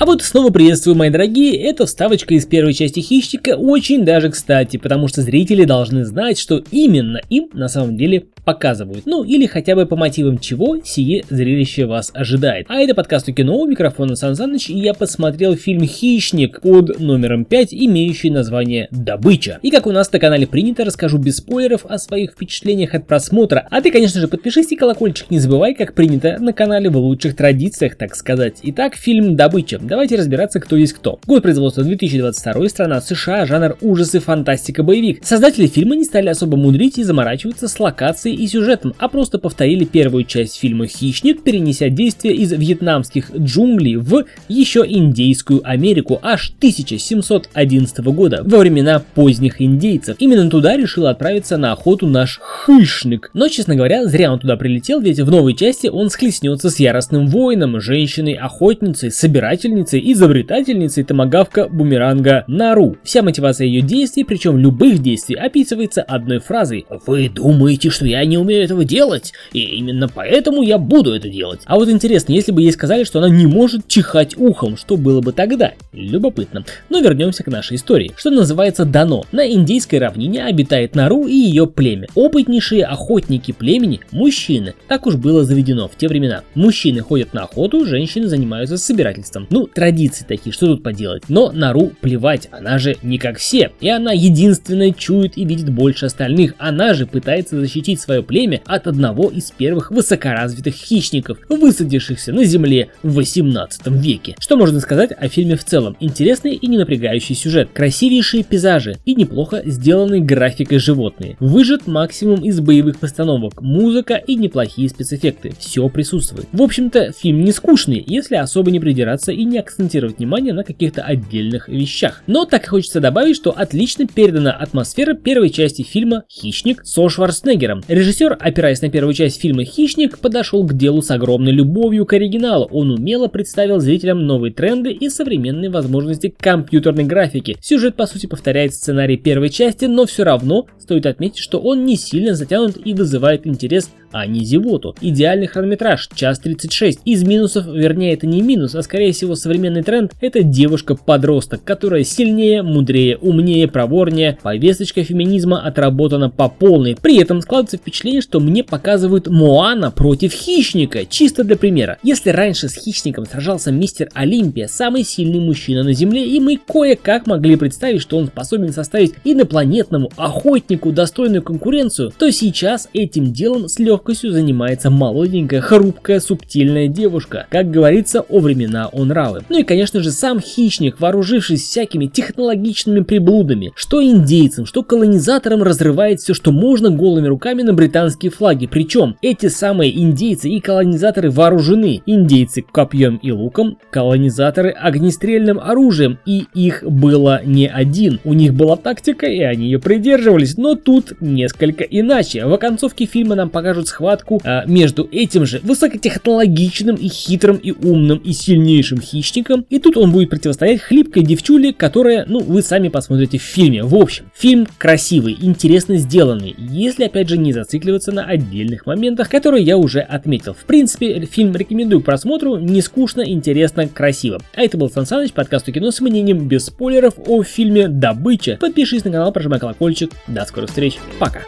А вот снова приветствую, мои дорогие, эта вставочка из первой части Хищника очень даже кстати, потому что зрители должны знать, что именно им на самом деле показывают. Ну или хотя бы по мотивам чего сие зрелище вас ожидает. А это подкаст у кино, у микрофона Сан Саныч, и я посмотрел фильм «Хищник» под номером 5, имеющий название «Добыча». И как у нас на канале принято, расскажу без спойлеров о своих впечатлениях от просмотра. А ты, конечно же, подпишись и колокольчик не забывай, как принято на канале в лучших традициях, так сказать. Итак, фильм «Добыча». Давайте разбираться, кто есть кто. Год производства 2022, страна США, жанр ужасы, фантастика, боевик. Создатели фильма не стали особо мудрить и заморачиваться с локацией и сюжетом, а просто повторили первую часть фильма «Хищник», перенеся действие из вьетнамских джунглей в еще индейскую Америку аж 1711 года, во времена поздних индейцев. Именно туда решил отправиться на охоту наш хищник. Но, честно говоря, зря он туда прилетел, ведь в новой части он схлестнется с яростным воином, женщиной, охотницей, собирательницей, изобретательницей томагавка бумеранга Нару. Вся мотивация ее действий, причем любых действий, описывается одной фразой «Вы думаете, что я не умею этого делать, и именно поэтому я буду это делать. А вот интересно, если бы ей сказали, что она не может чихать ухом, что было бы тогда? Любопытно. Но вернемся к нашей истории. Что называется дано. На индейской равнине обитает Нару и ее племя. Опытнейшие охотники племени – мужчины. Так уж было заведено в те времена. Мужчины ходят на охоту, женщины занимаются собирательством. Ну, традиции такие, что тут поделать. Но Нару плевать, она же не как все. И она единственная чует и видит больше остальных. Она же пытается защитить свое племя от одного из первых высокоразвитых хищников, высадившихся на земле в 18 веке. Что можно сказать о фильме в целом? Интересный и не напрягающий сюжет, красивейшие пейзажи и неплохо сделанные графикой животные. Выжат максимум из боевых постановок, музыка и неплохие спецэффекты. Все присутствует. В общем-то, фильм не скучный, если особо не придираться и не акцентировать внимание на каких-то отдельных вещах. Но так и хочется добавить, что отлично передана атмосфера первой части фильма «Хищник» со Шварценеггером. Режиссер, опираясь на первую часть фильма «Хищник», подошел к делу с огромной любовью к оригиналу. Он умело представил зрителям новые тренды и современные возможности компьютерной графики. Сюжет, по сути, повторяет сценарий первой части, но все равно стоит отметить, что он не сильно затянут и вызывает интерес а не зевоту. Идеальный хронометраж, час 36. Из минусов, вернее это не минус, а скорее всего современный тренд, это девушка-подросток, которая сильнее, мудрее, умнее, проворнее. Повесточка феминизма отработана по полной. При этом складывается впечатление, что мне показывают Моана против Хищника, чисто для примера. Если раньше с Хищником сражался мистер Олимпия, самый сильный мужчина на Земле, и мы кое-как могли представить, что он способен составить инопланетному охотнику достойную конкуренцию, то сейчас этим делом с легкостью легкостью занимается молоденькая, хрупкая, субтильная девушка. Как говорится, о времена о нравы. Ну и конечно же сам хищник, вооружившись всякими технологичными приблудами, что индейцам, что колонизаторам разрывает все, что можно голыми руками на британские флаги. Причем эти самые индейцы и колонизаторы вооружены. Индейцы копьем и луком, колонизаторы огнестрельным оружием. И их было не один. У них была тактика и они ее придерживались. Но тут несколько иначе. В оконцовке фильма нам покажут схватку а, между этим же высокотехнологичным и хитрым и умным и сильнейшим хищником. И тут он будет противостоять хлипкой девчуле, которая, ну, вы сами посмотрите в фильме. В общем, фильм красивый, интересно сделанный, если опять же не зацикливаться на отдельных моментах, которые я уже отметил. В принципе, фильм рекомендую к просмотру, не скучно, интересно, красиво. А это был Сан Саныч, подкаст о кино с мнением без спойлеров о фильме «Добыча». Подпишись на канал, прожимай колокольчик. До скорых встреч, пока.